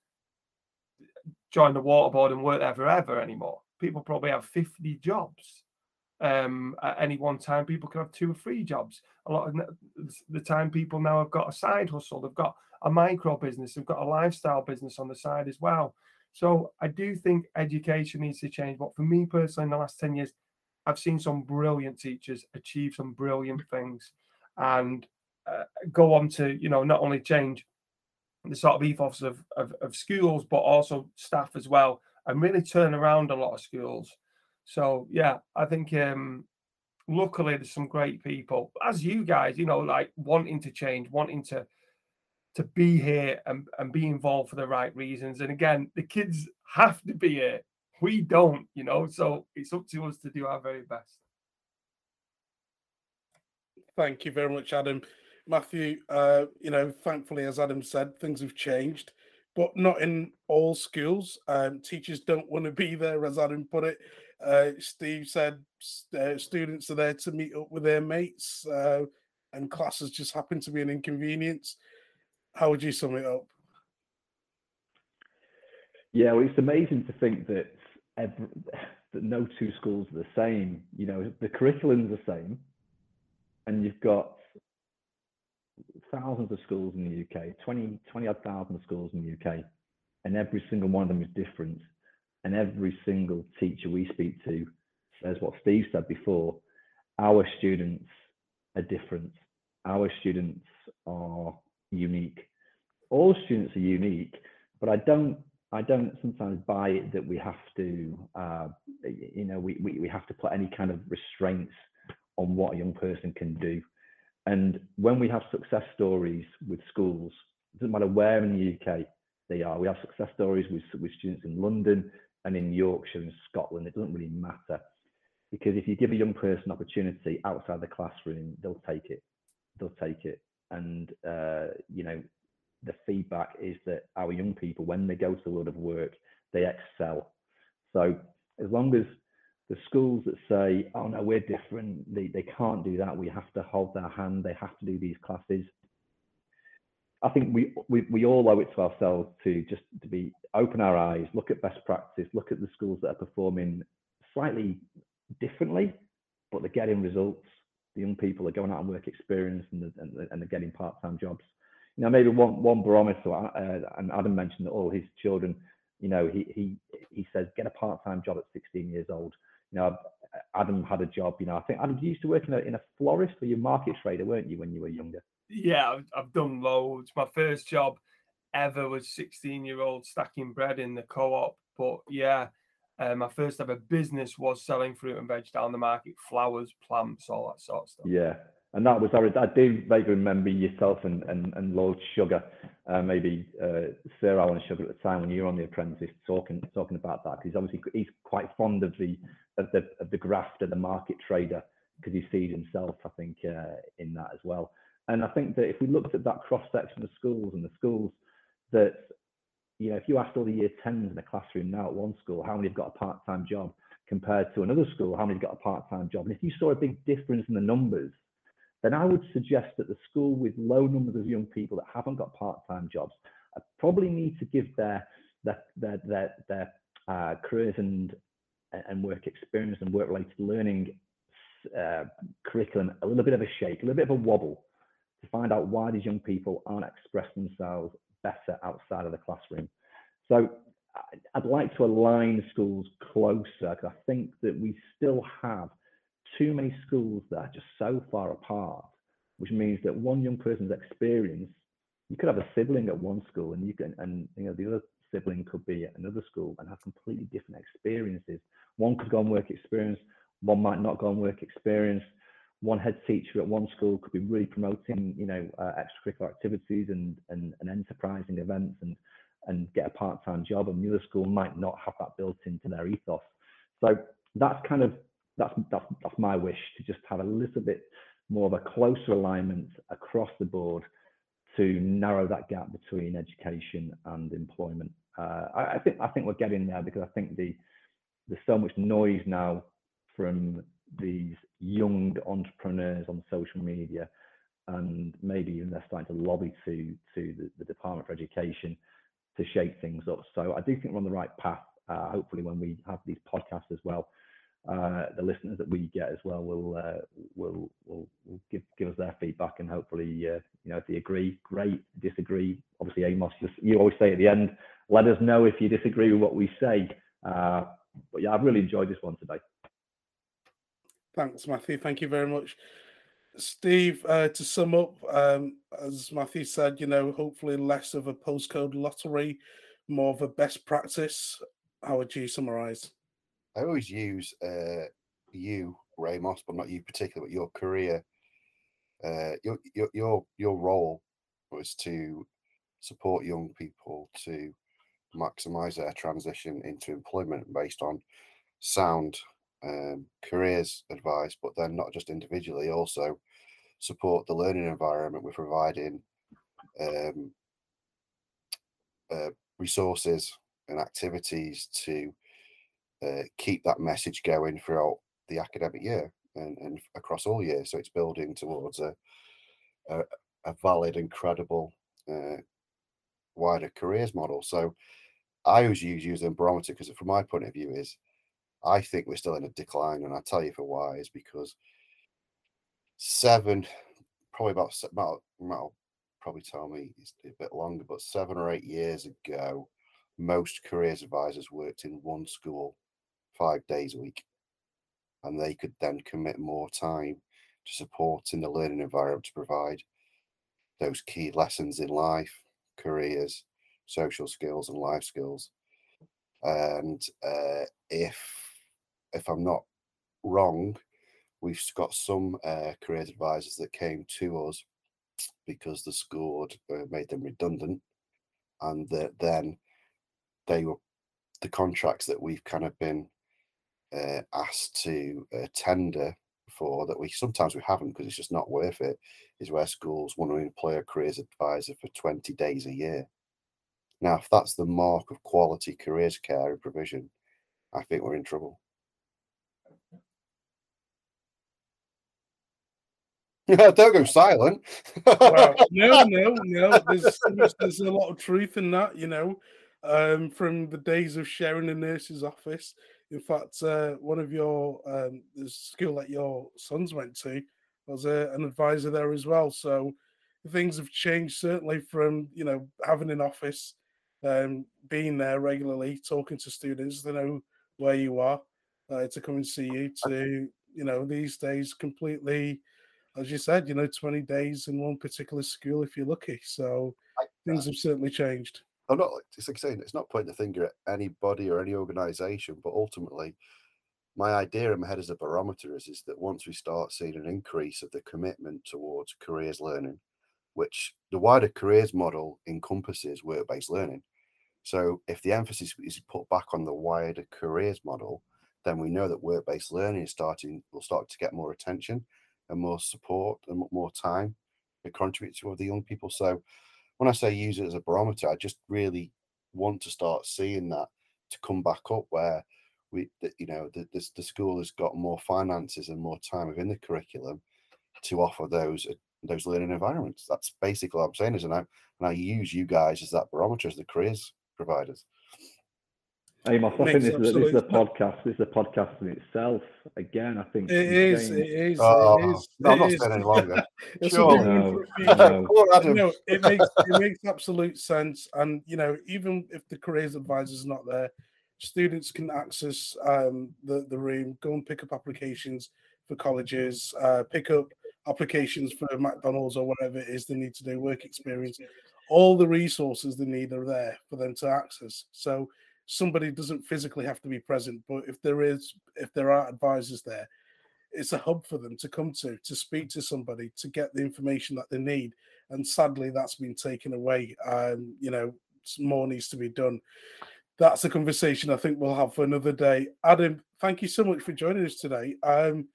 join the waterboard and work there forever anymore. People probably have 50 jobs um, at any one time. People can have two or three jobs. A lot of the time, people now have got a side hustle. They've got a micro business. They've got a lifestyle business on the side as well. So I do think education needs to change. But for me personally, in the last ten years, I've seen some brilliant teachers achieve some brilliant things, and uh, go on to you know not only change the sort of ethos of, of, of schools, but also staff as well, and really turn around a lot of schools. So yeah, I think um luckily there's some great people, as you guys, you know, like wanting to change, wanting to to be here and, and be involved for the right reasons. And again, the kids have to be here. We don't, you know, so it's up to us to do our very best. Thank you very much, Adam. Matthew, uh, you know, thankfully, as Adam said, things have changed, but not in all schools. Um, teachers don't want to be there, as Adam put it. Uh, Steve said uh, students are there to meet up with their mates, uh, and classes just happen to be an inconvenience. How would you sum it up? Yeah, well, it's amazing to think that every, that no two schools are the same. You know, the curriculum's the same, and you've got thousands of schools in the UK, 20, 20 odd thousand schools in the UK, and every single one of them is different. And every single teacher we speak to says what Steve said before our students are different. our students are unique. All students are unique, but I don't I don't sometimes buy it that we have to, uh, you know, we, we, we have to put any kind of restraints on what a young person can do. And when we have success stories with schools, it doesn't matter where in the UK they are, we have success stories with, with students in London and in Yorkshire and Scotland. It doesn't really matter because if you give a young person opportunity outside the classroom, they'll take it. They'll take it. And, uh, you know, the feedback is that our young people, when they go to the world of work, they excel. So as long as the schools that say, oh no, we're different, they, they can't do that, we have to hold their hand, they have to do these classes. I think we, we, we all owe it to ourselves to just to be open our eyes, look at best practice, look at the schools that are performing slightly differently, but they're getting results. The young people are going out and work experience and, and, and they're getting part-time jobs you know, maybe one one barometer. Uh, and Adam mentioned that all his children, you know, he he he says get a part-time job at 16 years old. You know, Adam had a job. You know, I think Adam, you used to work in a in a florist or you market trader, weren't you, when you were younger? Yeah, I've, I've done loads. My first job ever was 16 year old stacking bread in the co-op. But yeah, uh, my first ever business was selling fruit and veg down the market, flowers, plants, all that sort of stuff. Yeah, and that was I, I do vaguely remember yourself and and, and Lord Sugar, uh, maybe uh, Sir Alan Sugar at the time when you were on The Apprentice, talking talking about that because obviously he's quite fond of the of the of the grafter, the market trader, because he sees himself, I think, uh, in that as well. And I think that if we looked at that cross section of schools and the schools that, you know, if you asked all the year tens in a classroom now at one school, how many have got a part time job compared to another school, how many have got a part time job? And if you saw a big difference in the numbers then I would suggest that the school with low numbers of young people that haven't got part-time jobs uh, probably need to give their their their their, their uh, careers and and work experience and work-related learning uh, curriculum a little bit of a shake, a little bit of a wobble to find out why these young people aren't expressing themselves better outside of the classroom. So I'd like to align schools closer because I think that we still have too many schools that are just so far apart, which means that one young person's experience, you could have a sibling at one school and you can, and you know, the other sibling could be at another school and have completely different experiences. One could go on work experience, one might not go on work experience. One head teacher at one school could be really promoting, you know, uh, extracurricular activities and, and, and enterprising events and, and get a part-time job and the other school might not have that built into their ethos. So that's kind of that's, that's, that's my wish to just have a little bit more of a closer alignment across the board to narrow that gap between education and employment. Uh, I, I, think I think we're getting there because I think the there's so much noise now from these young entrepreneurs on social media, and maybe even they're starting to lobby to to the, the Department for Education to shake things up. So I do think we're on the right path. Uh, hopefully, when we have these podcasts as well, uh, the listeners that we get as well will uh, will, will will give give us their feedback and hopefully uh, you know if they agree, great. Disagree, obviously Amos, you always say at the end, let us know if you disagree with what we say. Uh, but yeah, I've really enjoyed this one today. Thanks, Matthew. Thank you very much. Steve, uh, to sum up, um, as Matthew said, you know, hopefully less of a postcode lottery, more of a best practice. How would you summarize? I always use uh, you, Amos, but not you particularly, but your career, uh, your your your your role was to support young people to maximize their transition into employment based on sound um, careers advice, but then not just individually, also support the learning environment with providing um, uh, resources and activities to uh, keep that message going throughout the academic year and, and across all years. So it's building towards a a, a valid and credible uh, wider careers model. So I always use using barometer because from my point of view is I think we're still in a decline, and I'll tell you for why is because seven, probably about about, probably tell me it's a bit longer, but seven or eight years ago, most careers advisors worked in one school five days a week. And they could then commit more time to support in the learning environment to provide those key lessons in life, careers, social skills, and life skills. And uh, if if I'm not wrong, we've got some uh, careers advisors that came to us because the school had uh, made them redundant, and that then they were the contracts that we've kind of been uh, asked to uh, tender for that we sometimes we haven't because it's just not worth it is where schools want to employ a careers advisor for 20 days a year. Now if that's the mark of quality careers care and provision i think we're in trouble <laughs> don't go silent well, <laughs> no no no there's, there's a lot of truth in that you know um, from the days of sharing a nurse's office in fact, uh, one of your um, the school that your sons went to was uh, an advisor there as well. So things have changed certainly from you know having an office, um, being there regularly, talking to students, to know where you are, uh, to come and see you. To you know these days completely, as you said, you know, twenty days in one particular school if you're lucky. So things have certainly changed. I'm not it's like saying it's not pointing the finger at anybody or any organization, but ultimately my idea in my head as a barometer is, is that once we start seeing an increase of the commitment towards careers learning, which the wider careers model encompasses work-based learning. So if the emphasis is put back on the wider careers model, then we know that work-based learning is starting will start to get more attention and more support and more time to contribute to the young people. So when I say use it as a barometer, I just really want to start seeing that to come back up where we, you know, the, the, the school has got more finances and more time within the curriculum to offer those uh, those learning environments. That's basically what I'm saying is, and I and I use you guys as that barometer as the careers providers. Amos, I think this is, this is a podcast. This is a podcast in itself. Again, I think it is. It is. Oh, it is. No, I'm not is. staying any longer. <laughs> sure. No, no. <laughs> You know, it makes it makes absolute sense, and you know, even if the careers advisor is not there, students can access um, the the room, go and pick up applications for colleges, uh, pick up applications for McDonald's or whatever it is they need to do, work experience. All the resources they need are there for them to access. So somebody doesn't physically have to be present, but if there is, if there are advisors there, it's a hub for them to come to, to speak to somebody, to get the information that they need. And sadly, that's been taken away. And you know, more needs to be done. That's a conversation I think we'll have for another day. Adam, thank you so much for joining us today. Um,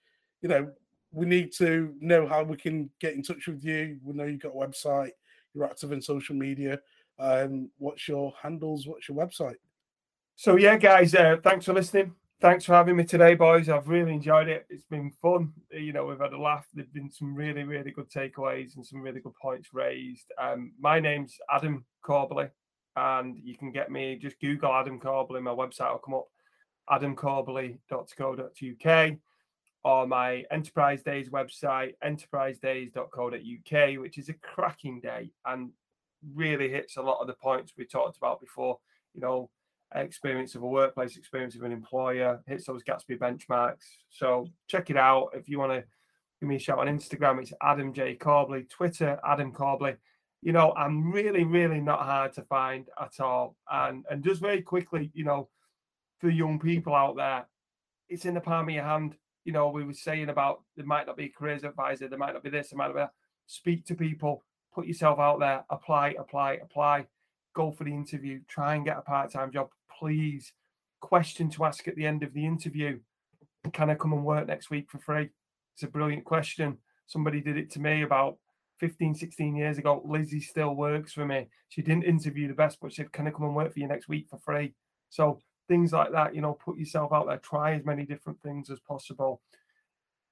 you know, we need to know how we can get in touch with you. We know you've got a website, you're active in social media. Um, what's your handles? What's your website? So yeah, guys, uh, thanks for listening. Thanks for having me today, boys. I've really enjoyed it. It's been fun. You know, we've had a laugh. There've been some really, really good takeaways and some really good points raised. Um, my name's Adam Corbally, and you can get me just Google Adam Corbally. My website will come up, adamcorbally.co.uk, or my Enterprise Days website, enterprisedays.co.uk, which is a cracking day and really hits a lot of the points we talked about before. You know, experience of a workplace experience of an employer, hits those Gatsby benchmarks. So check it out. If you want to give me a shout on Instagram, it's Adam J. Corbally, Twitter, Adam Corbally. You know, I'm really, really not hard to find at all. And and just very quickly, you know, for young people out there, it's in the palm of your hand. You know, we were saying about there might not be a careers advisor, there might not be this, there might not be that. Speak to people, put yourself out there, apply, apply, apply go for the interview, try and get a part time job, please. Question to ask at the end of the interview Can I come and work next week for free? It's a brilliant question. Somebody did it to me about 15, 16 years ago. Lizzie still works for me. She didn't interview the best, but she said, Can I come and work for you next week for free? So things like that, you know, put yourself out there, try as many different things as possible.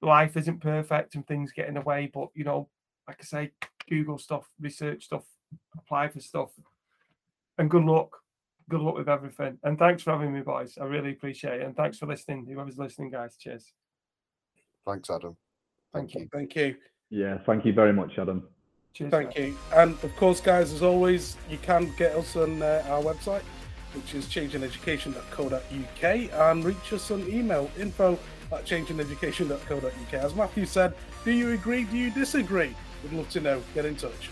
Life isn't perfect and things get in the way, but you know, like I say, Google stuff, research stuff, apply for stuff, and good luck. Good luck with everything. And thanks for having me, boys. I really appreciate it. And thanks for listening. Whoever's listening, guys. Cheers. Thanks, Adam. Thank, you. Thank you. Yeah, thank you very much, Adam. Cheers. Thank guys. you. And of course, guys, as always, you can get us on uh, our website, which is changingeducation.co.uk, and reach us on email info at changingeducation.co.uk. As Matthew said, do you agree? Do you disagree? We'd love to know. Get in touch.